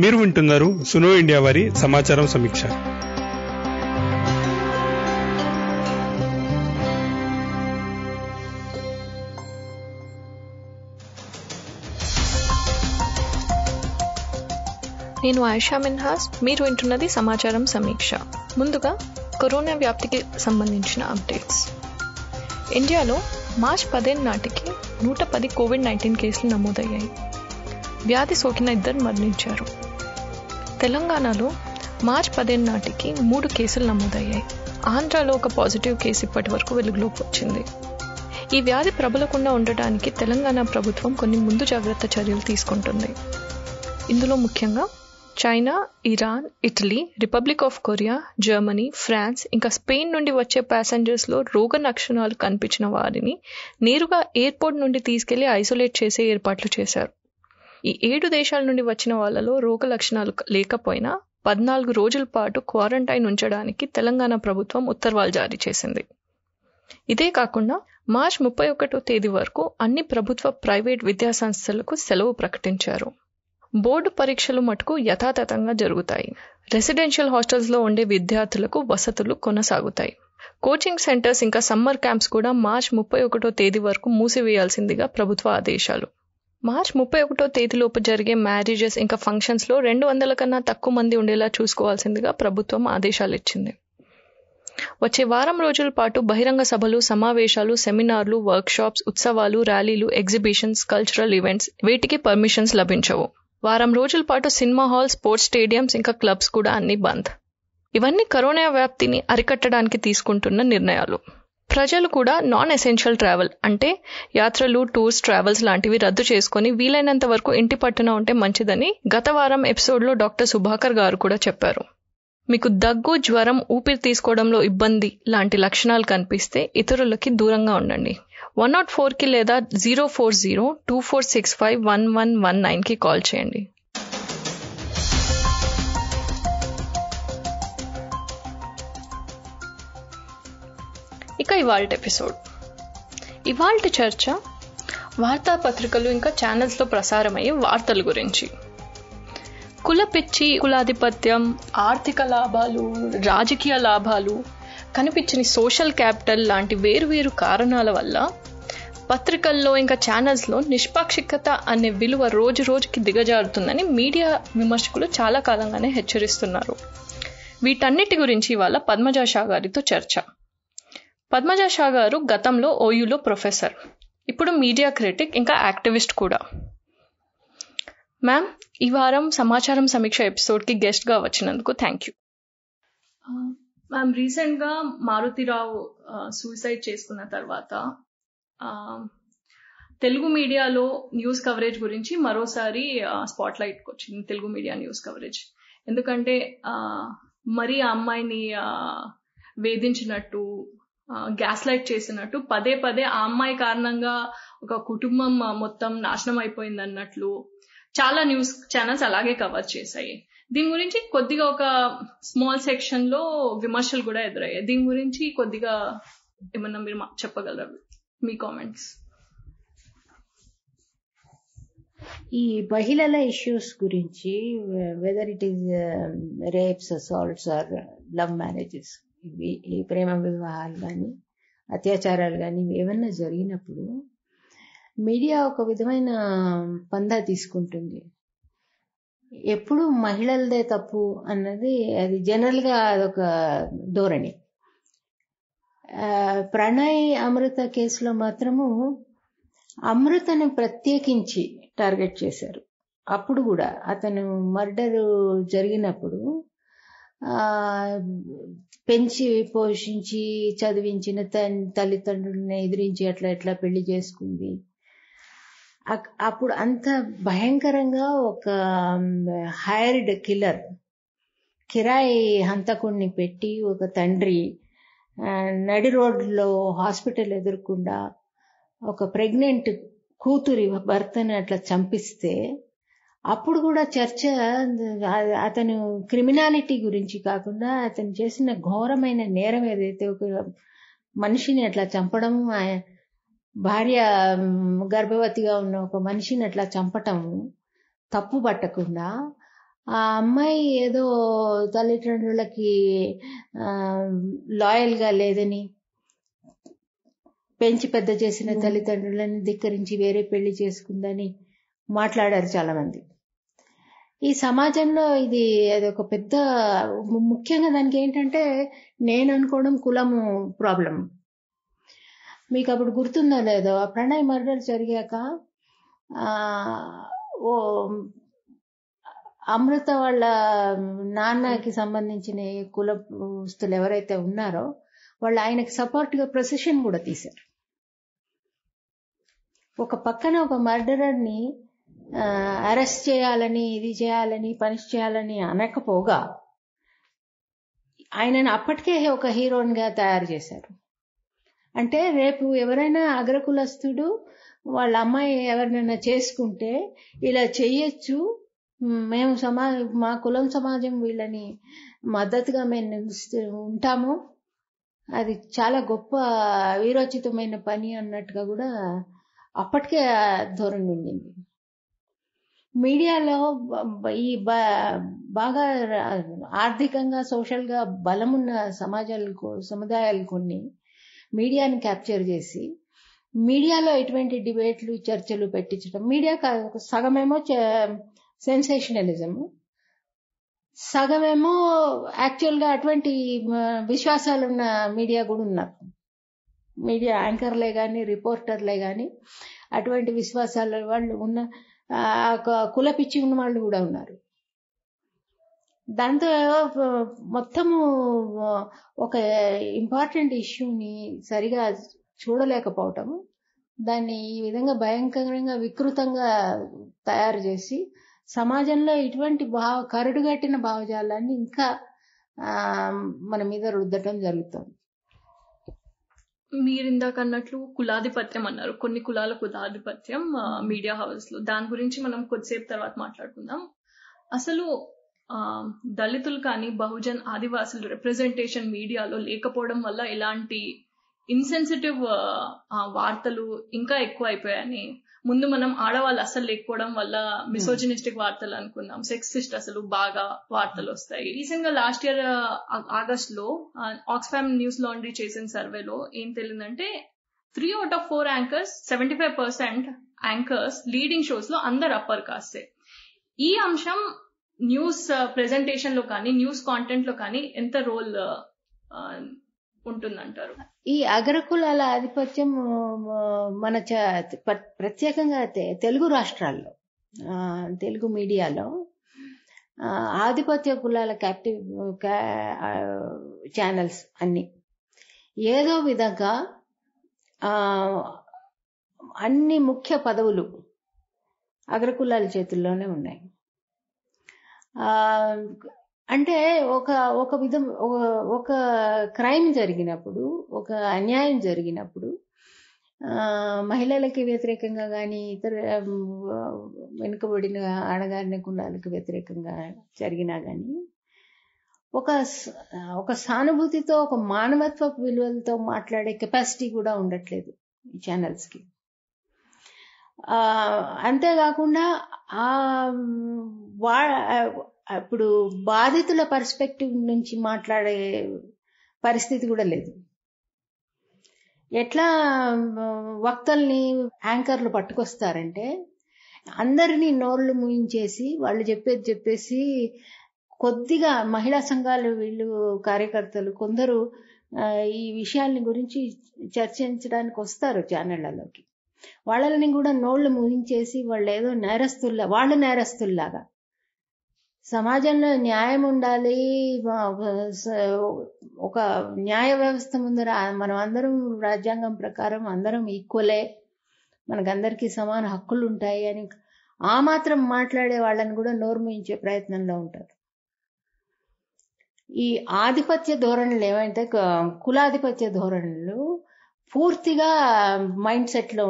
మీరు వింటున్నారు సునో ఇండియా వారి సమాచారం సమీక్ష. నేను ఆయిషా మిన్హాస్ మీరు వింటున్నది సమాచారం సమీక్ష. ముందుగా కరోనా వ్యాప్తికి సంబంధించిన అప్డేట్స్. ఇండియాలో మార్చ్ పదిహేను నాటికి నూట పది కోవిడ్ నైన్టీన్ కేసులు నమోదయ్యాయి. వ్యాధి సోకిన ఇద్దరు మరణించారు. తెలంగాణలో మార్చ్ పదిహేను నాటికి మూడు కేసులు నమోదయ్యాయి. ఆంధ్రాలో ఒక పాజిటివ్ కేసు ఇప్పటి వరకు వెలుగులోకి వచ్చింది. ఈ వ్యాధి ప్రబలకుండా ఉండటానికి తెలంగాణ ప్రభుత్వం కొన్ని ముందు జాగ్రత్త చర్యలు తీసుకుంటుంది. ఇందులో ముఖ్యంగా China Iran Italy Republic of Korea Germany France ఇంకా స్పెయిన్ నుండి వచ్చే ప్యాసింజర్స్లో రోగ లక్షణాలు కనిపించిన వారిని నేరుగా ఎయిర్పోర్ట్ నుండి తీసుకెళ్ళి ఐసోలేట్ చేసే ఏర్పాట్లు చేశారు. ఈ ఏడు దేశాల నుండి వచ్చిన వాళ్ళలో రోగ లక్షణాలు లేకపోయినా పద్నాలుగు రోజుల పాటు క్వారంటైన్ ఉంచడానికి తెలంగాణ ప్రభుత్వం ఉత్తర్వాలు జారీ చేసింది. ఇదే కాకుండా మార్చ్ ముప్పై ఒకటో తేదీ వరకు అన్ని ప్రభుత్వ ప్రైవేట్ విద్యా సంస్థలకు సెలవు ప్రకటించారు. బోర్డు పరీక్షలు మటుకు యథాతథంగా జరుగుతాయి. రెసిడెన్షియల్ హాస్టల్స్లో ఉండే విద్యార్థులకు వసతులు కొనసాగుతాయి. కోచింగ్ సెంటర్స్ ఇంకా సమ్మర్ క్యాంప్స్ కూడా మార్చ్ ముప్పై ఒకటో తేదీ వరకు మూసివేయాల్సిందిగా ప్రభుత్వ ఆదేశాలు. మార్చ్ ముప్పై ఒకటో తేదీలోపు జరిగే మ్యారేజెస్ ఇంకా ఫంక్షన్స్లో రెండు వందల కన్నా తక్కువ మంది ఉండేలా చూసుకోవాల్సిందిగా ప్రభుత్వం ఆదేశాలు ఇచ్చింది. వచ్చే వారం రోజుల పాటు బహిరంగ సభలు సమావేశాలు సెమినార్లు వర్క్షాప్స్ ఉత్సవాలు ర్యాలీలు ఎగ్జిబిషన్స్ కల్చరల్ ఈవెంట్స్ వీటికి పర్మిషన్స్ లభించవు. వారం రోజుల పాటు సినిమా హాల్ స్పోర్ట్స్ స్టేడియంస్ ఇంకా క్లబ్స్ కూడా అన్ని బంద్. ఇవన్నీ కరోనా వ్యాప్తిని అరికట్టడానికి తీసుకుంటున్న నిర్ణయాలు. ప్రజలు కూడా నాన్ ఎసెన్షియల్ ట్రావెల్ అంటే యాత్రలు టూర్స్ ట్రావెల్స్ లాంటివి రద్దు చేసుకుని వీలైనంత వరకు ఇంటి పట్టున ఉంటే మంచిదని గత వారం ఎపిసోడ్లో డాక్టర్ సుభాకర్ గారు కూడా చెప్పారు. మీకు దగ్గు జ్వరం ఊపిరి తీసుకోవడంలో ఇబ్బంది లాంటి లక్షణాలు కనిపిస్తే ఇతరులకి దూరంగా ఉండండి. వన్ నాట్ ఫోర్కి లేదా zero four zero two four six five one one one నైన్కి కాల్ చేయండి. ఇక ఇవాళ ఎపిసోడ్. ఇవాళ చర్చ వార్తాపత్రికలు ఇంకా ఛానల్స్లో ప్రసారమయ్యే వార్తల గురించి. కుల పిచ్చి కులాధిపత్యం ఆర్థిక లాభాలు రాజకీయ లాభాలు కనిపించని సోషల్ క్యాపిటల్ లాంటి వేరువేరు కారణాల వల్ల పత్రికల్లో ఇంకా ఛానల్స్లో నిష్పాక్షికత అనే విలువ రోజు రోజుకి దిగజారుతుందని మీడియా విమర్శకులు చాలా కాలంగానే హెచ్చరిస్తున్నారు. వీటన్నిటి గురించి ఇవాళ పద్మజాషా గారితో చర్చ. పద్మజ షా గారు గతంలో ఓయూలో ప్రొఫెసర్. ఇప్పుడు మీడియా క్రిటిక్ ఇంకా యాక్టివిస్ట్ కూడా. మ్యామ్ ఈ వారం సమాచారం సమీక్ష ఎపిసోడ్కి గెస్ట్గా వచ్చినందుకు థ్యాంక్ యూ. మ్యామ్ రీసెంట్గా మారుతిరావు సూసైడ్ చేసుకున్న తర్వాత తెలుగు మీడియాలో న్యూస్ కవరేజ్ గురించి మరోసారి స్పాట్లైట్కి వచ్చింది తెలుగు మీడియా న్యూస్ కవరేజ్. ఎందుకంటే మరి ఆ అమ్మాయిని వేధించినట్టు గ్యాస్ లైట్ చేసినట్టు పదే పదే ఆ అమ్మాయి కారణంగా ఒక కుటుంబం మొత్తం నాశనం అయిపోయింది అన్నట్లు చాలా న్యూస్ ఛానల్స్ అలాగే కవర్ చేశాయి. దీని గురించి కొద్దిగా ఒక స్మాల్ సెక్షన్లో విమర్శలు కూడా ఎదురయ్యాయి. దీని గురించి కొద్దిగా ఏమన్నా మీరు చెప్పగలరు? మీ కామెంట్స్ ఈ మహిళల ఇష్యూస్ గురించి whether it is rapes assaults or love marriages ఇవి ఈ ప్రేమ వివాహాలు కానీ అత్యాచారాలు కానీ ఏమన్నా జరిగినప్పుడు మీడియా ఒక విధమైన పందా తీసుకుంటుంది. ఎప్పుడు మహిళలదే తప్పు అన్నది అది జనరల్గా అదొక ధోరణి. ప్రణయ్ అమృత కేసులో మాత్రము అమృతని ప్రత్యేకించి టార్గెట్ చేశారు. అప్పుడు కూడా అతను మర్డరు జరిగినప్పుడు పెంచి పోషించి చదివించిన తల్లిదండ్రులని ఎదిరించి అట్లా ఎట్లా పెళ్ళి చేసుకుంది. అప్పుడు అంత భయంకరంగా ఒక హైర్డ్ కిల్లర్ కిరాయి హంతకుణ్ణి పెట్టి ఒక తండ్రి నడి రోడ్లో హాస్పిటల్ ఎదురకుండా ఒక ప్రెగ్నెంట్ కూతురి భర్తని అట్లా చంపిస్తే అప్పుడు కూడా చర్చ అతను క్రిమినాలిటీ గురించి కాకుండా అతను చేసిన ఘోరమైన నేరం ఏదైతే ఒక మనిషిని అట్లా చంపడం భార్య గర్భవతిగా ఉన్న ఒక మనిషిని అట్లా చంపటం తప్పు పట్టకుండా ఆ అమ్మాయి ఏదో తల్లిదండ్రులకి లాయల్గా లేదని పెంచి పెద్ద చేసిన తల్లిదండ్రులని ధిక్కరించి వేరే పెళ్ళి చేసుకుందని మాట్లాడారు చాలా మంది ఈ సమాజంలో ఇది అది ఒక పెద్ద ముఖ్యంగా దానికి ఏంటంటే నేను అనుకోవడం కులము ప్రాబ్లం మీకు అప్పుడు గుర్తుందో లేదో ఆ ప్రణయ్ మర్డర్ జరిగాక ఓ అమృత వాళ్ళ నాన్నకి సంబంధించిన కులస్తులు ఎవరైతే ఉన్నారో వాళ్ళు ఆయనకి సపోర్ట్గా ప్రొసెషన్ కూడా తీశారు. ఒక పక్కన ఒక మర్డరర్ని అరెస్ట్ చేయాలని ఇది చేయాలని పనిష్ చేయాలని అనకపోగా ఆయనను అప్పటికే ఒక హీరోయిన్గా తయారు చేశారు. అంటే రేపు ఎవరైనా అగ్రకులస్తుడు వాళ్ళ అమ్మాయి ఎవరినైనా చేసుకుంటే ఇలా చెయ్యొచ్చు మేము సమా మా కులం సమాజం వీళ్ళని మద్దతుగా మేము ఉంటాము. అది చాలా గొప్ప వీరోచితమైన పని అన్నట్టుగా కూడా అప్పటికే ధోరణి ఉండింది. మీడియాలో ఈ బాగా ఆర్థికంగా సోషల్గా బలమున్న సమాజాలు సముదాయాలు కొన్ని మీడియాని క్యాప్చర్ చేసి మీడియాలో ఎటువంటి డిబేట్లు చర్చలు పెట్టించడం మీడియా కా- సగమేమో సెన్సేషనలిజం సగమేమో యాక్చువల్గా అటువంటి విశ్వాసాలు ఉన్న మీడియా కూడా ఉన్నారు మీడియా యాంకర్లే కానీ రిపోర్టర్లే కానీ అటువంటి విశ్వాసాల వాళ్ళు ఉన్న కుల పిచ్చి ఉన్న వాళ్ళు కూడా ఉన్నారు. దాంతో మొత్తము ఒక ఇంపార్టెంట్ ఇష్యూని సరిగా చూడలేకపోవటము. దాన్ని ఈ విధంగా భయంకరంగా వికృతంగా తయారు చేసి సమాజంలో ఇటువంటి భావ కరుడుగట్టిన భావజాలాన్ని ఇంకా మన మీద రుద్దటం జరుగుతుంది. మీరు ఇందాక అన్నట్లు కులాధిపత్యం అన్నారు. కొన్ని కులాల కులాధిపత్యం మీడియా హౌస్లో. దాని గురించి మనం కొద్దిసేపు తర్వాత మాట్లాడుకుందాం. అసలు దళితులు కానీ బహుజన్ ఆదివాసులు రిప్రజెంటేషన్ మీడియాలో లేకపోవడం వల్ల ఇలాంటి ఇన్సెన్సిటివ్ వార్తలు ఇంకా ఎక్కువ అయిపోయాయని ముందు మనం ఆడవాళ్ళు అసలు లేకపోవడం వల్ల మిసోజినిస్టిక్ వార్తలు అనుకున్నాం సెక్సిస్ట్ అసలు బాగా వార్తలు వస్తాయి. రీసెంట్గా లాస్ట్ ఇయర్ ఆగస్ట్లో ఆక్స్ఫామ్ న్యూస్ లాండ్రీ చేసిన సర్వేలో ఏం తెలియదంటే three out of four anchors seventy five percent anchors leading షోస్లో అందరు అప్పర్ కాస్తే ఈ అంశం న్యూస్ ప్రెజెంటేషన్ uh, లో కానీ న్యూస్ కాంటెంట్లో కానీ ఎంత రోల్ ఉంటుందంటారు. ఈ అగ్రకులాల ఆధిపత్యం మన చ- ప్ర- ప్రత్యేకంగా అయితే తెలుగు రాష్ట్రాల్లో తెలుగు మీడియాలో ఆధిపత్య కులాల క్యాప్టివ్ ఛానల్స్ అన్ని. ఏదో విధంగా అన్ని ముఖ్య పదవులు అగ్రకులాల చేతుల్లోనే ఉన్నాయి. అంటే ఒక ఒక విధం ఒక- ఒక క్రైమ్ జరిగినప్పుడు ఒక అన్యాయం జరిగినప్పుడు మహిళలకి వ్యతిరేకంగా కానీ ఇతర వెనుకబడిన ఆడగారిన కులాలకు వ్యతిరేకంగా జరిగినా కానీ ఒక ఒక సానుభూతితో ఒక మానవత్వ విలువలతో మాట్లాడే కెపాసిటీ కూడా ఉండట్లేదు ఈ ఛానల్స్కి. అంతేకాకుండా వా అప్పుడు బాధితుల పర్స్పెక్టివ్ నుంచి మాట్లాడే పరిస్థితి కూడా లేదు. ఎట్లా వక్తల్ని యాంకర్లు పట్టుకొస్తారంటే అందరినీ నోళ్ళు ముయించేసి వాళ్ళు చెప్పేది చెప్పేసి కొద్దిగా మహిళా సంఘాలు వీళ్ళు కార్యకర్తలు కొందరు ఈ విషయాల్ని గురించి చర్చించడానికి వస్తారు ఛానళ్ళలోకి వాళ్ళని కూడా నోళ్ళు ముగించేసి వాళ్ళు ఏదో నేరస్తుల్లా వాళ్ళు నేరస్తుల్లాగా. సమాజంలో న్యాయం ఉండాలి. ఒక న్యాయ వ్యవస్థ ముందర మనం అందరం రాజ్యాంగం ప్రకారం అందరం ఈక్వలే మనకందరికీ సమాన హక్కులు ఉంటాయి అని ఆ మాత్రం మాట్లాడే వాళ్ళని కూడా నోర్మించే ప్రయత్నంలో ఉంటారు. ఈ ఆధిపత్య ధోరణులు ఏమంటే కులాధిపత్య ధోరణులు పూర్తిగా మైండ్ సెట్లో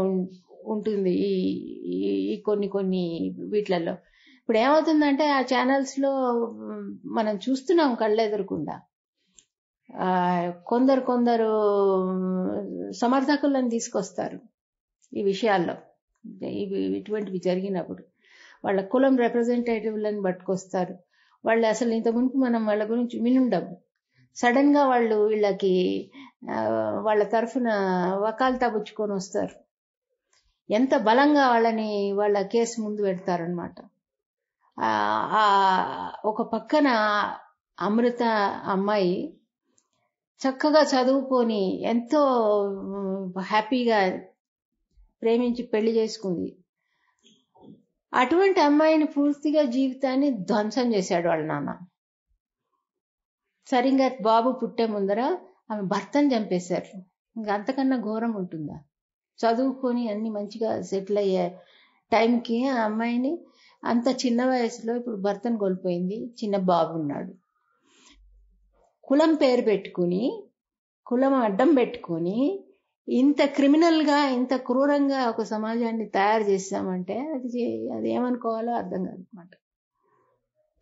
ఉంటుంది ఈ- ఈ కొన్ని కొన్ని వీటిలలో. ఇప్పుడు ఏమవుతుందంటే ఆ ఛానల్స్లో మనం చూస్తున్నాం కళ్ళెదురకుండా. కొందరు కొందరు సమర్థకులను తీసుకొస్తారు ఈ విషయాల్లో. ఇవి ఇటువంటివి జరిగినప్పుడు. వాళ్ళ కులం రిప్రజెంటేటివ్లను పట్టుకొస్తారు. వాళ్ళు అసలు ఇంత మునుపు మనం వాళ్ళ గురించి వినుండము. సడన్గా వాళ్ళు వీళ్ళకి వాళ్ళ తరఫున వకాల్తా పుచ్చుకొని వస్తారు. ఎంత బలంగా వాళ్ళని వాళ్ళ కేసు ముందు పెడతారనమాట ఒక పక్కన అమృత అమ్మాయి చక్కగా చదువుకొని ఎంతో హ్యాపీగా ప్రేమించి పెళ్ళి చేసుకుంది. అటువంటి అమ్మాయిని పూర్తిగా జీవితాన్ని ధ్వంసం చేశాడు వాళ్ళ నాన్న. సరిగ్గా బాబు పుట్టే ముందర ఆమె భర్తను చంపేశారు. ఇంకా అంతకన్నా ఘోరం ఉంటుందా? చదువుకొని అన్ని మంచిగా సెటిల్ అయ్యే టైంకి ఆ అమ్మాయిని అంత చిన్న వయసులో ఇప్పుడు భర్తను కోల్పోయింది చిన్న బాబు ఉన్నాడు. కులం పేరు పెట్టుకుని కులం అడ్డం పెట్టుకుని ఇంత క్రిమినల్గా ఇంత క్రూరంగా ఒక సమాజాన్ని తయారు చేసామంటే అది అది ఏమనుకోవాలో అర్థం కాదు అనమాట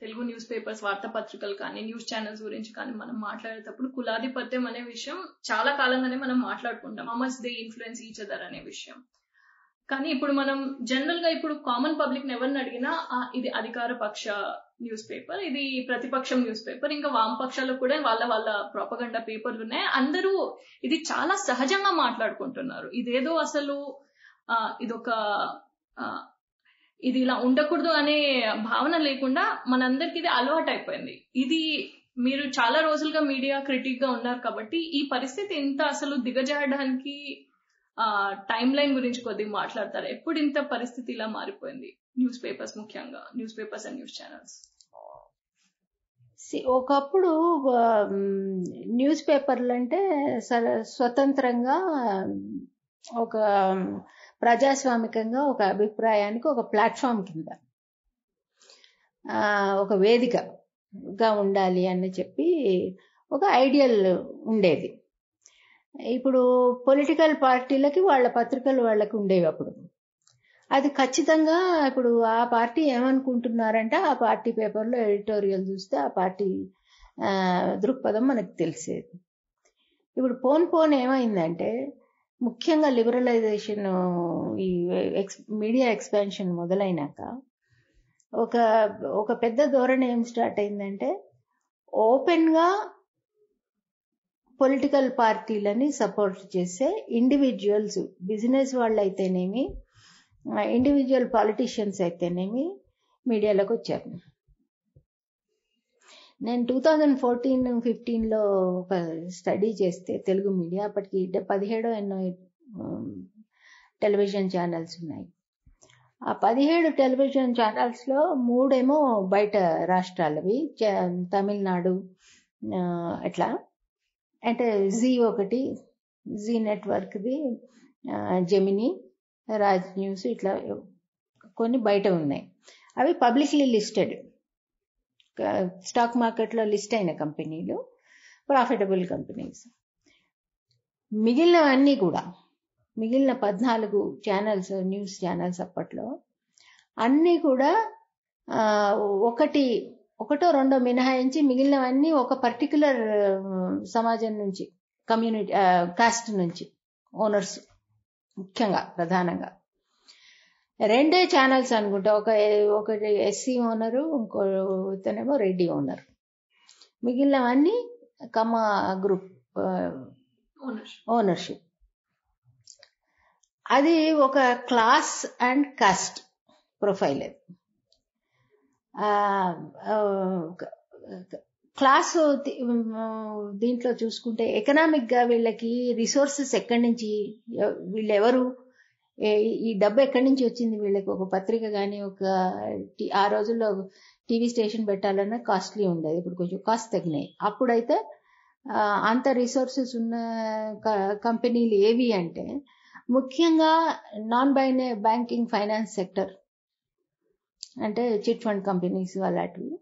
తెలుగు న్యూస్ పేపర్స్ వార్తాపత్రికలు కానీ న్యూస్ ఛానల్స్ గురించి కానీ మనం మాట్లాడేటప్పుడు కులాధిపత్యం అనే విషయం చాలా కాలంగానే మనం మాట్లాడుకుంటాం. అమస్ దే ఇన్ఫ్లుయెన్స్ ఈచ్ అదర్ అనే విషయం. కానీ ఇప్పుడు మనం జనరల్గా ఇప్పుడు కామన్ పబ్లిక్ ఎవరిని అడిగినా ఇది అధికార పక్ష న్యూస్ పేపర్ ఇది ప్రతిపక్షం న్యూస్ పేపర్ ఇంకా వామపక్షాలు కూడా వాళ్ళ వాళ్ళ ప్రాపగండా పేపర్లు ఉన్నాయి. అందరూ ఇది చాలా సహజంగా మాట్లాడుకుంటున్నారు. ఇదేదో అసలు ఇదొక ఇది ఇలా ఉండకూడదు అనే భావన లేకుండా మనందరికి ఇది అలవాటు అయిపోయింది ఇది మీరు చాలా రోజులుగా మీడియా క్రిటిక్గా ఉన్నారు కాబట్టి ఈ పరిస్థితి ఇంత అసలు దిగజారడానికి టైం లైన్ గురించి కొద్దిగా మాట్లాడతారు? ఎప్పుడు ఇంత పరిస్థితి ఇలా మారిపోయింది? న్యూస్ పేపర్స్ ముఖ్యంగా news papers and news channels C- ఒకప్పుడు న్యూస్ పేపర్లు అంటే సర- స్వతంత్రంగా ఒక ప్రజాస్వామికంగా ఒక అభిప్రాయానికి ఒక ప్లాట్ఫామ్ కింద ఒక వేదికగా ఉండాలి అని చెప్పి ఒక ఐడియల్ ఉండేది. ఇప్పుడు పొలిటికల్ పార్టీలకి వాళ్ళ పత్రికలు వాళ్ళకి ఉండేవి అప్పుడు. అది ఖచ్చితంగా ఇప్పుడు ఆ పార్టీ ఏమనుకుంటున్నారంటే ఆ పార్టీ పేపర్లో ఎడిటోరియల్ చూస్తే ఆ పార్టీ దృక్పథం మనకు తెలిసేది. ఇప్పుడు పోన్ పోన్ ఏమైందంటే ముఖ్యంగా లిబరలైజేషన్ ఈ ఎక్స్ మీడియా ఎక్స్పాన్షన్ మొదలైనాక ఒక ఒక పెద్ద ధోరణి ఏం స్టార్ట్ అయిందంటే ఓపెన్గా పొలిటికల్ పార్టీలని సపోర్ట్ చేసే ఇండివిజువల్స్ బిజినెస్ వాళ్ళు అయితేనేమి ఇండివిజువల్ పాలిటీషియన్స్ అయితేనేమి మీడియాలోకి వచ్చారు. నేను టూ థౌజండ్ ఫోర్టీన్ ఫిఫ్టీన్లో ఒక స్టడీ చేస్తే తెలుగు మీడియా అప్పటికి పదిహేడో ఎన్నో టెలివిజన్ ఛానల్స్ ఉన్నాయి. ఆ పదిహేడు టెలివిజన్ ఛానల్స్లో మూడేమో బయట రాష్ట్రాలవి చ- తమిళనాడు అట్లా అంటే జీ ఒకటి జీ నెట్వర్క్ది ఆ, జెమిని రాజ్ న్యూస్ ఇట్లా కొన్ని బయట ఉన్నాయి. అవి పబ్లిక్లీ లిస్టెడ్ స్టాక్ మార్కెట్లో లిస్ట్ అయిన కంపెనీలు ప్రాఫిటబుల్ కంపెనీస్ మిగిలినవన్నీ కూడా మిగిలిన పద్నాలుగు ఛానల్స్ న్యూస్ ఛానల్స్ అప్పట్లో అన్నీ కూడా ఒకటి ఒకటో రెండో మినహాయించి మిగిలినవన్నీ ఒక పర్టికులర్ సమాజం నుంచి కమ్యూనిటీ కాస్ట్ నుంచి ఓనర్స్ ముఖ్యంగా ప్రధానంగా. రెండే ఛానల్స్ అనుకుంటా ఒక ఒకటి ఎస్సీ ఓనరు ఇంకో ఇతనేమో రెడ్డి ఓనర్ మిగిలినవన్నీ కమ్మ గ్రూప్ ఓనర్షిప్ అది ఒక క్లాస్ అండ్ కాస్ట్ ప్రొఫైల్ అది క్లాస్ దీంట్లో చూసుకుంటే ఎకనామిక్గా వీళ్ళకి రిసోర్సెస్ ఎక్కడి నుంచి వీళ్ళెవరు? ఈ డబ్బు ఎక్కడి నుంచి వచ్చింది వీళ్ళకి? ఒక పత్రిక కానీ ఒక ఆ రోజుల్లో టీవీ స్టేషన్ పెట్టాలన్నా కాస్ట్లీ ఉండేది. ఇప్పుడు కొంచెం కాస్ట్ తగ్గినాయి. అప్పుడైతే అంత రిసోర్సెస్ ఉన్న క- కంపెనీలు ఏవి అంటే ముఖ్యంగా నాన్ బైనే బ్యాంకింగ్ ఫైనాన్స్ సెక్టర్. అంటే చిట్ ఫండ్ కంపెనీస్ అలాంటివి.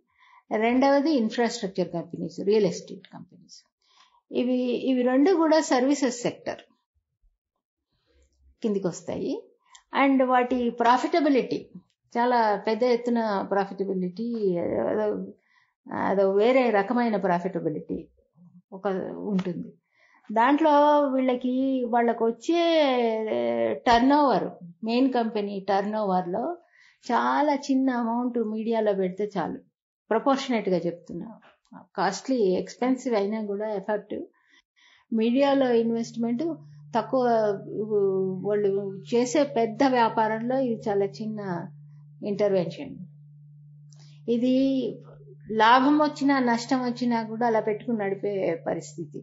రెండవది infrastructure companies real estate companies ఇవి ఇవి రెండు కూడా సర్వీసెస్ సెక్టర్ కిందికి వస్తాయి అండ్ వాటి ప్రాఫిటబిలిటీ చాలా పెద్ద ఎత్తున ప్రాఫిటబిలిటీ అదో వేరే రకమైన ప్రాఫిటబిలిటీ ఒక ఉంటుంది. దాంట్లో వీళ్ళకి వాళ్ళకు వచ్చే టర్న్ ఓవర్ మెయిన్ కంపెనీ టర్న్ ఓవర్లో చాలా చిన్న అమౌంట్ మీడియాలో పెడితే చాలు. ప్రపోర్షనేట్గా చెప్తున్నా. కాస్ట్లీ ఎక్స్పెన్సివ్ అయినా కూడా ఎఫర్ట్ మీడియాలో ఇన్వెస్ట్మెంట్ తక్కువ వాళ్ళు చేసే పెద్ద వ్యాపారంలో ఇది చాలా చిన్న ఇంటర్వెన్షన్ ఇది లాభం వచ్చినా నష్టం వచ్చినా కూడా అలా పెట్టుకుని నడిపే పరిస్థితి.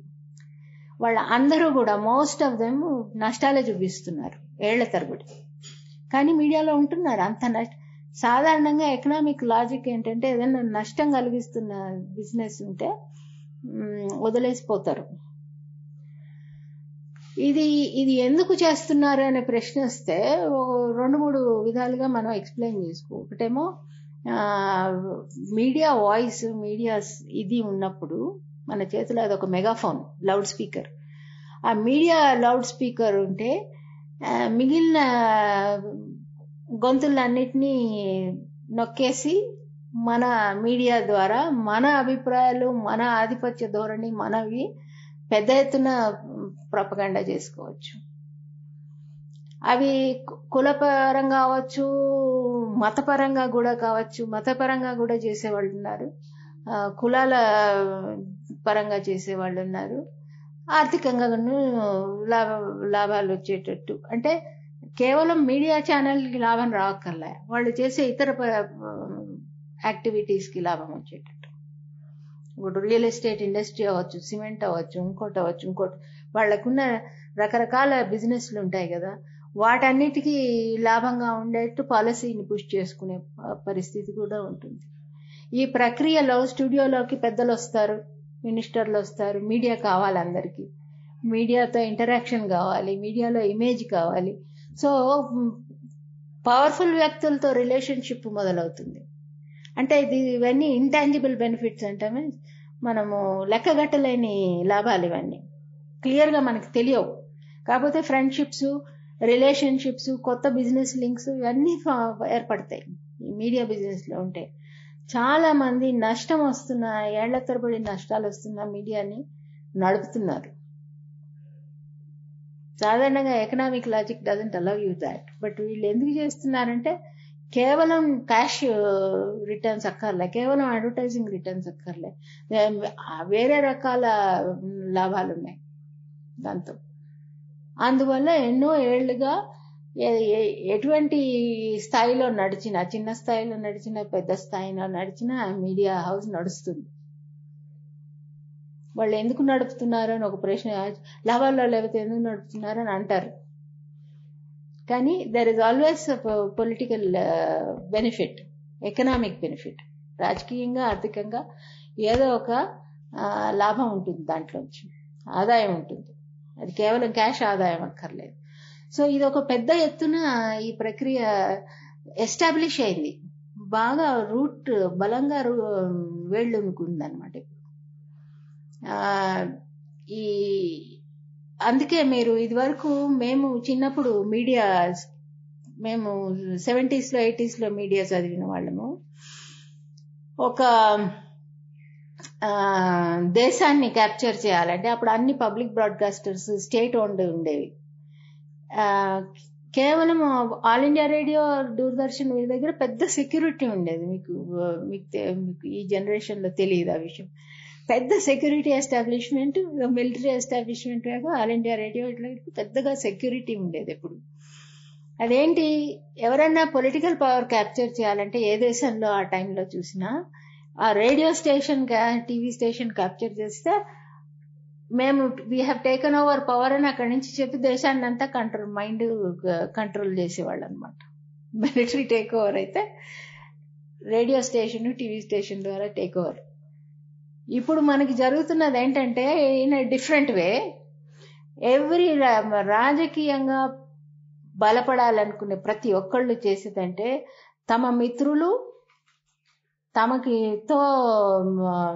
వాళ్ళ అందరూ కూడా మోస్ట్ ఆఫ్ దెమ్ నష్టాలే చూపిస్తున్నారు. ఏళ్ళ తరబడి. కానీ మీడియాలో ఉంటున్నారు అంత నష్ట సాధారణంగా ఎకనామిక్ లాజిక్ ఏంటంటే ఏదైనా నష్టం కలిగిస్తున్న బిజినెస్ ఉంటే వదిలేసిపోతారు. ఇది ఇది ఎందుకు చేస్తున్నారు అనే ప్రశ్న వస్తే రెండు మూడు విధాలుగా మనం ఎక్స్ప్లెయిన్ చేసుకో ఒకటేమో మీడియా వాయిస్ మీడియా ఇది ఉన్నప్పుడు మన చేతిలో అదొక మెగాఫోన్ లౌడ్ స్పీకర్ ఆ మీడియా లౌడ్ స్పీకర్ ఉంటే మిగిలిన గొంతులన్నిటినీ నొక్కేసి మన మీడియా ద్వారా మన అభిప్రాయాలు మన ఆధిపత్య ధోరణి మనవి పెద్ద ఎత్తున ప్రపగండ చేసుకోవచ్చు. అవి కులపరంగా కావచ్చు మతపరంగా కూడా కావచ్చు మతపరంగా కూడా చేసేవాళ్ళు ఉన్నారు. కులాల పరంగా చేసేవాళ్ళు ఉన్నారు. ఆర్థికంగా లాభ లాభాలు వచ్చేటట్టు. అంటే కేవలం మీడియా ఛానల్కి లాభం రావక్కర్లే వాళ్ళు చేసే ఇతర యాక్టివిటీస్కి లాభం వచ్చేటట్టు. ఇప్పుడు రియల్ ఎస్టేట్ ఇండస్ట్రీ అవ్వచ్చు సిమెంట్ అవ్వచ్చు ఇంకోటి అవ్వచ్చు ఇంకోటి. వాళ్ళకున్న రకరకాల బిజినెస్లు ఉంటాయి కదా. వాటన్నిటికీ లాభంగా ఉండేట్టు పాలసీని పుష్ చేసుకునే పరిస్థితి కూడా ఉంటుంది. ఈ ప్రక్రియలో స్టూడియోలోకి పెద్దలు వస్తారు మినిస్టర్లు వస్తారు మీడియా కావాలి అందరికీ. మీడియాతో ఇంటరాక్షన్ కావాలి మీడియాలో ఇమేజ్ కావాలి. సో పవర్ఫుల్ వ్యక్తులతో రిలేషన్షిప్ మొదలవుతుంది. అంటే ఇది ఇవన్నీ ఇంటాంజిబుల్ బెనిఫిట్స్ అంటే మనము లెక్కగట్టలేని లాభాలు ఇవన్నీ. క్లియర్గా మనకు తెలియవు. కాకపోతే ఫ్రెండ్షిప్స్ రిలేషన్షిప్స్ కొత్త బిజినెస్ లింక్స్ ఇవన్నీ ఏర్పడతాయి. మీడియా బిజినెస్లో ఉంటే. చాలా మంది నష్టం వస్తున్న ఏళ్ళ తరబడి నష్టాలు వస్తున్న మీడియాని నడుపుతున్నారు. సాధారణంగా economic logic doesn't allow you that but వీళ్ళు ఎందుకు చేస్తున్నారంటే కేవలం క్యాష్ రిటర్న్స్ uh, అక్కర్లే కేవలం అడ్వర్టైజింగ్ రిటర్న్స్ అక్కర్లే. వేరే రకాల లాభాలు ఉన్నాయి దాంతో. అందువల్ల ఎన్నో ఏళ్ళుగా ఎటువంటి స్థాయిలో నడిచినా చిన్న స్థాయిలో నడిచినా పెద్ద స్థాయిలో నడిచినా మీడియా హౌస్ నడుస్తుంది. వాళ్ళు ఎందుకు నడుపుతున్నారు అని ఒక ప్రశ్న లాభాల్లో లేకపోతే ఎందుకు నడుపుతున్నారు అని అంటారు. కానీ there is always political benefit economic benefit రాజకీయంగా ఆర్థికంగా ఏదో ఒక లాభం ఉంటుంది దాంట్లోంచి ఆదాయం ఉంటుంది. అది కేవలం క్యాష్ ఆదాయం అక్కర్లేదు. సో ఇది ఒక పెద్ద ఎత్తున ఈ ప్రక్రియ ఎస్టాబ్లిష్ అయింది. బాగా రూట్ బలంగా వేళ్ళు అనమాట ఈ అందుకే మీరు ఇదివరకు మేము చిన్నప్పుడు మీడియా మేము సెవెంటీస్లో ఎయిటీస్లో మీడియా చదివిన వాళ్ళము. ఒక దేశాన్ని క్యాప్చర్ చేయాలంటే అప్పుడు అన్ని పబ్లిక్ బ్రాడ్కాస్టర్స్ స్టేట్ ఓన్డ్ ఉండేవి. కేవలం ఆల్ ఇండియా రేడియో దూరదర్శన్ వీళ్ళ దగ్గర పెద్ద సెక్యూరిటీ ఉండేది. మీకు మీకు మీకు ఈ జనరేషన్లో తెలియదు ఆ విషయం. పెద్ద security establishment military establishment all India radio ఇట్లా పెద్దగా సెక్యూరిటీ ఉండేది ఎప్పుడు. అదేంటి? ఎవరైనా పొలిటికల్ పవర్ క్యాప్చర్ చేయాలంటే ఏ దేశంలో ఆ టైంలో చూసినా ఆ radio station TV station capture చేస్తే మేము we have taken over power అని అక్కడి నుంచి చెప్పి దేశాన్ని అంతా కంట్రోల్ మైండ్ కంట్రోల్ చేసేవాళ్ళు అనమాట మిలిటరీ టేక్ ఓవర్ అయితే రేడియో స్టేషన్ టీవీ స్టేషన్ ద్వారా టేక్ ఓవర్ ఇప్పుడు మనకి జరుగుతున్నది ఏంటంటే ఇన్ డిఫరెంట్ వే ఎవ్రీ రాజకీయంగా బలపడాలనుకునే ప్రతి ఒక్కళ్ళు చేసేదంటే తమ మిత్రులు తమకితో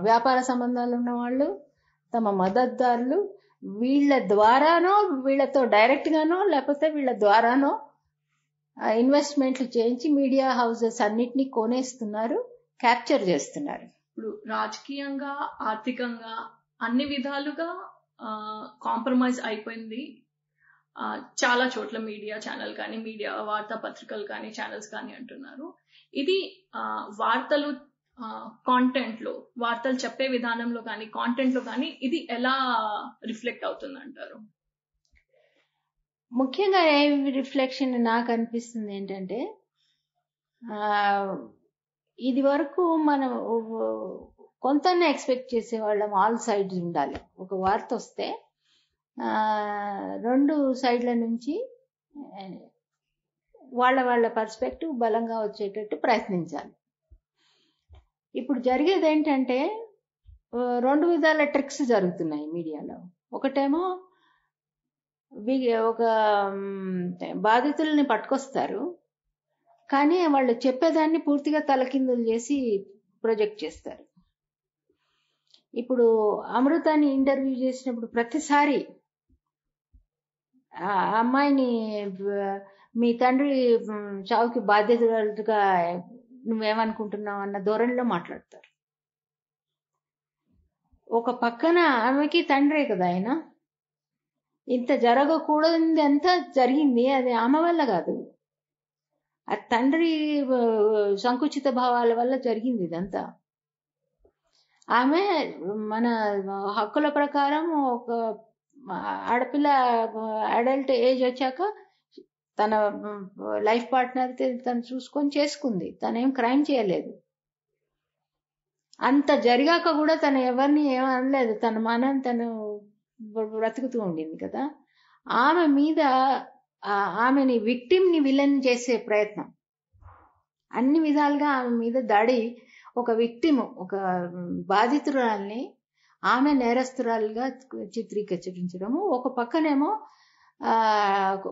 వ్యాపార సంబంధాలు ఉన్న వాళ్ళు తమ మద్దతుదారులు వీళ్ళ ద్వారానో వీళ్ళతో డైరెక్ట్గానో లేకపోతే వీళ్ళ ద్వారానో ఇన్వెస్ట్మెంట్లు చేయించి మీడియా హౌసెస్ అన్నిటినీ కొనేస్తున్నారు క్యాప్చర్ చేస్తున్నారు. ఇప్పుడు రాజకీయంగా ఆర్థికంగా అన్ని విధాలుగా కాంప్రమైజ్ అయిపోయింది. చాలా చోట్ల మీడియా ఛానల్ కానీ మీడియా వార్తాపత్రికలు కానీ ఛానల్స్ కానీ అంటున్నారు. ఇది వార్తలు కాంటెంట్లో వార్తలు చెప్పే విధానంలో కానీ కాంటెంట్లో కానీ ఇది ఎలా రిఫ్లెక్ట్ అవుతుంది అంటారు ముఖ్యంగా ఏ రిఫ్లెక్షన్ నాకు అనిపిస్తుంది ఏంటంటే ఇది వరకు మనం కొంతనే ఎక్స్పెక్ట్ చేసేవాళ్ళం ఆల్ సైడ్స్ ఉండాలి. ఒక వార్త వస్తే రెండు సైడ్ల నుంచి వాళ్ళ వాళ్ళ పర్స్పెక్టివ్ బలంగా వచ్చేటట్టు ప్రయత్నించాలి. ఇప్పుడు జరిగేది ఏంటంటే రెండు విధాల ట్రిక్స్ జరుగుతున్నాయి మీడియాలో. ఒకటేమో వి- ఒక బాధితుల్ని పట్టుకొస్తారు కానీ వాళ్ళు చెప్పేదాన్ని పూర్తిగా తలకిందులు చేసి ప్రొజెక్ట్ చేస్తారు. ఇప్పుడు అమృతాని ఇంటర్వ్యూ చేసినప్పుడు ప్రతిసారి ఆ అమ్మాయిని మీ తండ్రి చావుకి బాధ్యతగా నువ్వేమనుకుంటున్నావు అన్న ధోరణిలో మాట్లాడతారు. ఒక పక్కన ఆమెకి తండ్రే కదా ఆయన. ఇంత జరగకూడదు అంతా జరిగింది. అది ఆమె వల్ల కాదు. ఆ తండ్రి సంకుచిత భావాల వల్ల జరిగింది ఇదంతా. ఆమె మన హక్కుల ప్రకారం ఒక ఆడపిల్ల అడల్ట్ ఏజ్ వచ్చాక తన లైఫ్ పార్ట్నర్ తను చూసుకొని చేసుకుంది. తనేం క్రైమ్ చేయలేదు. అంత జరిగాక కూడా తను ఎవరిని ఏమనలేదు తన మనం తను బ్రతుకుతూ ఉండింది కదా. ఆమె మీద ఆమెని విక్టిమ్ని విలన్ చేసే ప్రయత్నం. అన్ని విధాలుగా ఆమె మీద దాడి ఒక విక్టిమ్ ఒక బాధితురాల్ని ఆమె నేరస్తురాలుగా చిత్రీకరించడము. ఒక పక్కనేమో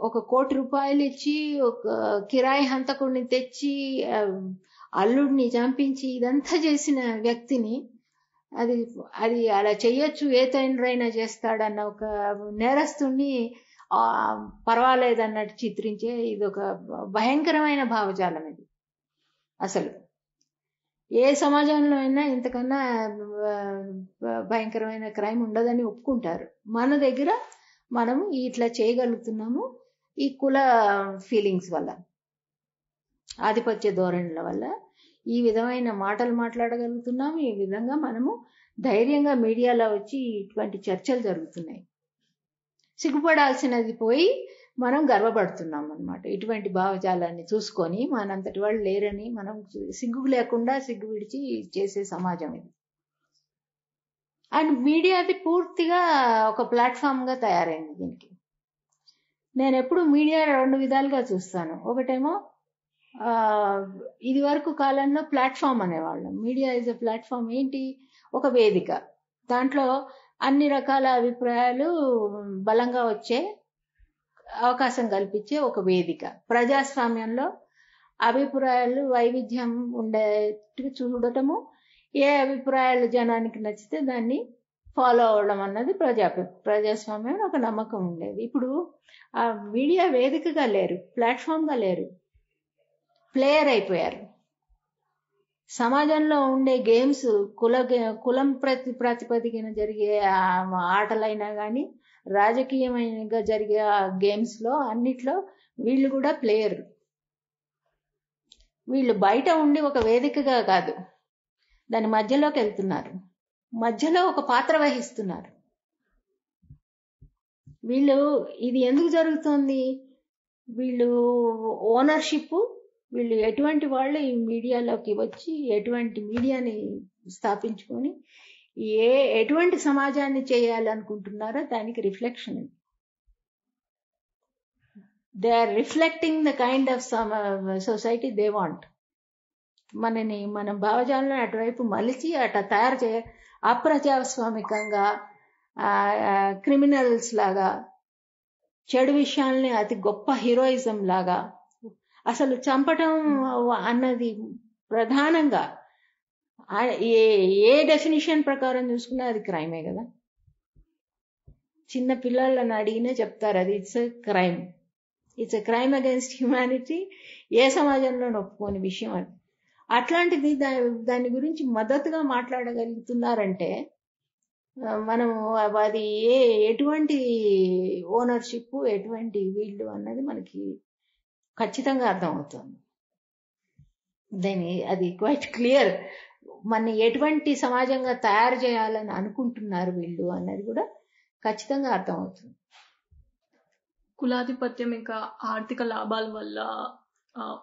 ఒక కోటి రూపాయలు ఇచ్చి ఒక కిరాయి హంతకుడిని తెచ్చి అల్లుడిని చంపించి ఇదంతా చేసిన వ్యక్తిని అది అది అలా చెయ్యొచ్చు ఏ తండ్రైనా చేస్తాడన్న ఒక నేరస్తుణ్ణి పర్వాలేదన్నట్టు చిత్రించే ఇది ఒక భయంకరమైన భావజాలం ఇది. అసలు ఏ సమాజంలో అయినా ఇంతకన్నా భయంకరమైన క్రైమ్ ఉండదని ఒప్పుకుంటారు. మన దగ్గర మనము ఇట్లా చేయగలుగుతున్నాము ఈ కుల ఫీలింగ్స్ వల్ల ఆధిపత్య ధోరణుల వల్ల. ఈ విధమైన మాటలు మాట్లాడగలుగుతున్నాము. ఈ విధంగా మనము ధైర్యంగా మీడియాలో వచ్చి ఇటువంటి చర్చలు జరుగుతున్నాయి. సిగ్గుపడాల్సినది పోయి మనం గర్వపడుతున్నాం అనమాట ఇటువంటి భావజాలాన్ని చూసుకొని మనంతటి వాళ్ళు లేరని మనం సిగ్గు లేకుండా సిగ్గు విడిచి చేసే సమాజం ఇది. అండ్ మీడియాది పూర్తిగా ఒక ప్లాట్ఫామ్గా తయారైంది దీనికి. నేను ఎప్పుడు మీడియా రెండు విధాలుగా చూస్తాను. ఒకటేమో ఇది వరకు కాలంలో ప్లాట్ఫామ్ అనేవాళ్ళం. మీడియా ఇస్ ఎ ప్లాట్ఫామ్ ఏంటి? ఒక వేదిక. దాంట్లో అన్ని రకాల అభిప్రాయాలు బలంగా వచ్చే అవకాశం కల్పించే ఒక వేదిక. ప్రజాస్వామ్యంలో అభిప్రాయాలు వైవిధ్యం ఉండేట్టు చూడటము ఏ అభిప్రాయాలు జనానికి నచ్చితే దాన్ని ఫాలో అవడం అన్నది ప్రజా ప్రజాస్వామ్యం ఒక నమ్మకం ఉండేది. ఇప్పుడు ఆ మీడియా వేదికగా లేరు ప్లాట్ఫామ్గా లేరు ప్లేయర్ అయిపోయారు. సమాజంలో ఉండే గేమ్స్ కుల కులం ప్రతి ప్రాతిపదికన జరిగే ఆటలైనా కానీ రాజకీయమైనగా జరిగే ఆ గేమ్స్లో అన్నిట్లో వీళ్ళు కూడా ప్లేయర్ వీళ్ళు బయట ఉండి ఒక వేదికగా కాదు. దాని మధ్యలోకి వెళ్తున్నారు. మధ్యలో ఒక పాత్ర వహిస్తున్నారు. వీళ్ళు ఇది ఎందుకు జరుగుతుంది? వీళ్ళు ఓనర్షిప్ వీళ్ళు ఎటువంటి వాళ్ళు ఈ మీడియాలోకి వచ్చి ఎటువంటి మీడియాని స్థాపించుకొని ఏ ఎటువంటి సమాజాన్ని చేయాలనుకుంటున్నారో దానికి reflection. They are reflecting the kind of society they want మనని మన భావజాలను అటువైపు మలిచి అట తయారు చేయ అప్రజాస్వామికంగా క్రిమినల్స్ లాగా చెడు విషయాల్ని అతి గొప్ప హీరోయిజం లాగా అసలు చంపటం అన్నది ప్రధానంగా ఏ ఏ డెఫినేషన్ ప్రకారం చూసుకున్నా అది క్రైమే కదా. చిన్న పిల్లలను అడిగినా చెప్తారు అది it's a crime it's a crime against humanity ఏ సమాజంలో ఒప్పుకోని విషయం అది. అట్లాంటిది దా దాని గురించి మద్దతుగా మాట్లాడగలుగుతున్నారంటే మనం మనము అది ఏ ఎటువంటి ఓనర్షిప్ ఎటువంటి వీళ్ళు అన్నది మనకి ఖచ్చితంగా అర్థమవుతుంది. దాని అది క్వైట్ క్లియర్ మన ఎటువంటి సమాజంగా తయారు చేయాలని అనుకుంటున్నారు వీళ్ళు అన్నది కూడా ఖచ్చితంగా అర్థమవుతుంది. కులాధిపత్యం ఇంకా ఆర్థిక లాభాల వల్ల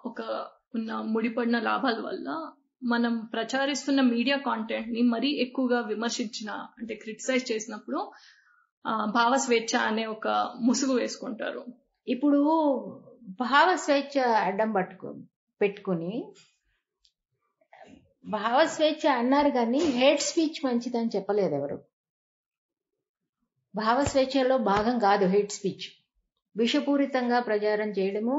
ఒక ఉన్న ముడిపడిన లాభాల వల్ల మనం ప్రచారిస్తున్న మీడియా కాంటెంట్ని మరీ ఎక్కువగా విమర్శించిన అంటే క్రిటిసైజ్ చేసినప్పుడు భావ స్వేచ్ఛ అనే ఒక ముసుగు వేసుకుంటారు. ఇప్పుడు భావ స్వేచ్ఛ అడ్డం పట్టుకు పెట్టుకుని భావ స్వేచ్ఛ అన్నారు కానీ హేట్ స్పీచ్ మంచిదని చెప్పలేదు ఎవరు. భావ స్వేచ్ఛలో భాగం కాదు హేట్ స్పీచ్ విషపూరితంగా ప్రచారం చేయడము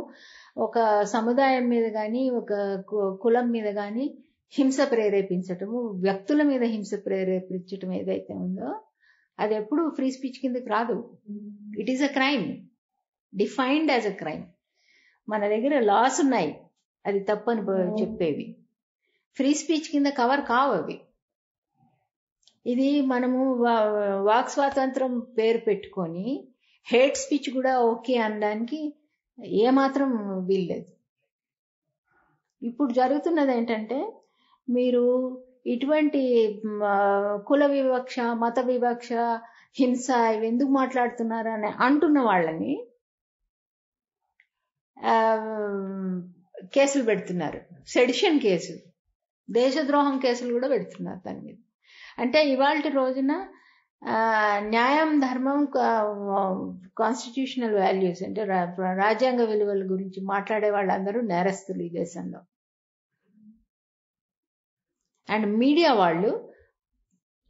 ఒక సముదాయం మీద కానీ ఒక కులం మీద కానీ హింస ప్రేరేపించటము వ్యక్తుల మీద హింస ప్రేరేపించటం ఏదైతే ఉందో అది ఎప్పుడు ఫ్రీ స్పీచ్ కిందకి రాదు. It is a crime defined as a crime మన దగ్గర లాస్ ఉన్నాయి. అది తప్పని ప- చెప్పేవి. ఫ్రీ స్పీచ్ కింద కవర్ కావు అవి. ఇది మనము వాక్ స్వాతంత్రం పేరు పెట్టుకొని హేట్ స్పీచ్ కూడా ఓకే అనడానికి ఏమాత్రం వీల్లేదు. ఇప్పుడు జరుగుతున్నది ఏంటంటే మీరు ఇటువంటి కుల వివక్ష మత వివక్ష హింస ఇవి ఎందుకు మాట్లాడుతున్నారు అని అంటున్న వాళ్ళని కేసులు పెడుతున్నారు. Sedition case. దేశద్రోహం కేసులు కూడా పెడుతున్నారు దాని మీద. అంటే ఇవాళ రోజున న్యాయం ధర్మం కాన్స్టిట్యూషనల్ వాల్యూస్ అంటే రాజ్యాంగ విలువల గురించి మాట్లాడే వాళ్ళందరూ నేరస్తులు ఈ దేశంలో. అండ్ మీడియా వాళ్ళు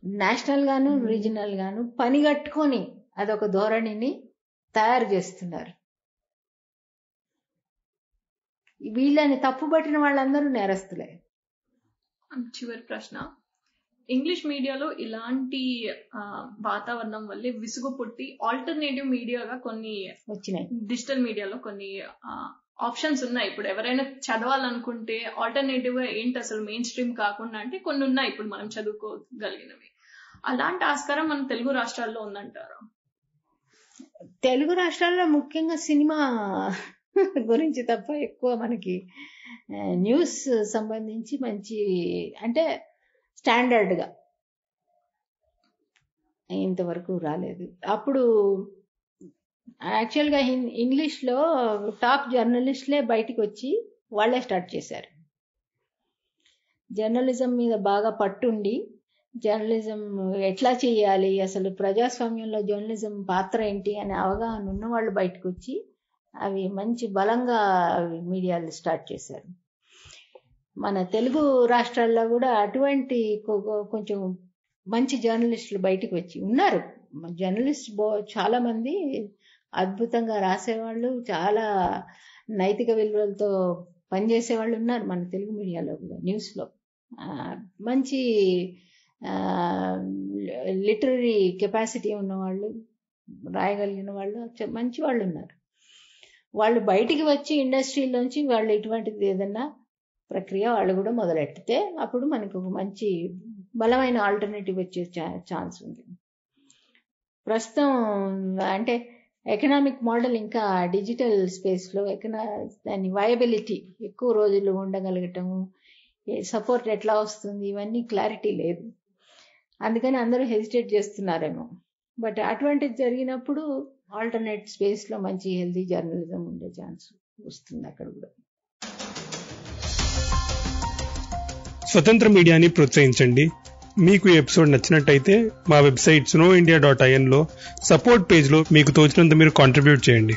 నేషనల్ గాను రీజనల్ గాను పని కట్టుకొని అదొక ధోరణిని తయారు చేస్తున్నారు. వీళ్ళని తప్పుపట్టిన వాళ్ళందరూ నేరస్తులే. చివరి ప్రశ్న. ఇంగ్లీష్ మీడియాలో ఇలాంటి వాతావరణం వల్లే విసుగు పుట్టి ఆల్టర్నేటివ్ మీడియాగా కొన్ని వచ్చినాయి. డిజిటల్ మీడియాలో కొన్ని ఆప్షన్స్ ఉన్నాయి. ఇప్పుడు ఎవరైనా చదవాలనుకుంటే ఆల్టర్నేటివ్గా ఏంటి అసలు మెయిన్ స్ట్రీమ్ కాకుండా అంటే కొన్ని ఉన్నాయి ఇప్పుడు మనం చదువుకోగలిగినవి. అలాంటి ఆస్కారం మన తెలుగు రాష్ట్రాల్లో ఉందంటారు? తెలుగు రాష్ట్రాల్లో ముఖ్యంగా సినిమా గురించి తప్ప ఎక్కువ మనకి న్యూస్ సంబంధించి మంచి అంటే స్టాండర్డ్గా. ఇంతవరకు రాలేదు. అప్పుడు యాక్చువల్గా ఇంగ్లీష్లో టాప్ జర్నలిస్ట్లే బయటికి వచ్చి వాళ్ళే స్టార్ట్ చేశారు. జర్నలిజం మీద బాగా పట్టుండి జర్నలిజం ఎట్లా చేయాలి అసలు ప్రజాస్వామ్యంలో జర్నలిజం పాత్ర ఏంటి అనే అవగాహన ఉన్న వాళ్ళు బయటకు వచ్చి అవి మంచి బలంగా మీడియాలు స్టార్ట్ చేశారు. మన తెలుగు రాష్ట్రాల్లో కూడా అటువంటి కొంచెం మంచి జర్నలిస్టులు బయటికి వచ్చి ఉన్నారు. జర్నలిస్ట్ బో చాలా మంది అద్భుతంగా రాసేవాళ్ళు చాలా నైతిక విలువలతో పనిచేసే వాళ్ళు ఉన్నారు మన తెలుగు మీడియాలో కూడా న్యూస్లో. మంచి లిటరరీ కెపాసిటీ ఉన్నవాళ్ళు రాయగలిగిన వాళ్ళు మంచి వాళ్ళు ఉన్నారు. వాళ్ళు బయటికి వచ్చి ఇండస్ట్రీలోంచి వాళ్ళు ఇటువంటిది ఏదన్నా ప్రక్రియ వాళ్ళు కూడా మొదలెట్టితే అప్పుడు మనకు మంచి బలమైన ఆల్టర్నేటివ్ వచ్చే ఛాన్స్ ఉంది. ప్రస్తుతం అంటే ఎకనామిక్ మోడల్ ఇంకా డిజిటల్ స్పేస్లో ఎకనా దాని వయబిలిటీ ఎక్కువ రోజులు ఉండగలగటము సపోర్ట్ ఎట్లా వస్తుంది ఇవన్నీ క్లారిటీ లేదు. అందుకని అందరూ హెసిటేట్ చేస్తున్నారేమో. బట్ అటువంటిది జరిగినప్పుడు ఆల్టర్నేట్ స్పేస్లో మంచి హెల్తీ జర్నలిజం ఉండే ఛాన్స్ వస్తుంది అక్కడ కూడా. స్వతంత్ర మీడియాని ప్రోత్సహించండి. మీకు ఈ ఎపిసోడ్ నచ్చినట్టయితే మా వెబ్సైట్ స్నో ఇండియా డాట్ ఐఎన్లో సపోర్ట్ పేజ్లో మీకు తోచినంత మీరు కాంట్రిబ్యూట్ చేయండి.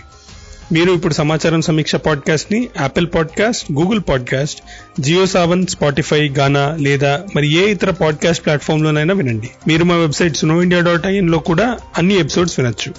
మీరు ఇప్పుడు సమాచారం సమీక్ష పాడ్కాస్ట్ని Apple podcast Google podcast Jio Saavn Spotify Gaana లేదా మరి ఏ ఇతర పాడ్కాస్ట్ ప్లాట్ఫామ్లోనైనా వినండి. మీరు మా వెబ్సైట్ స్నో ఇండియా డాట్ ఐఎన్లో కూడా అన్ని ఎపిసోడ్స్ వినొచ్చు.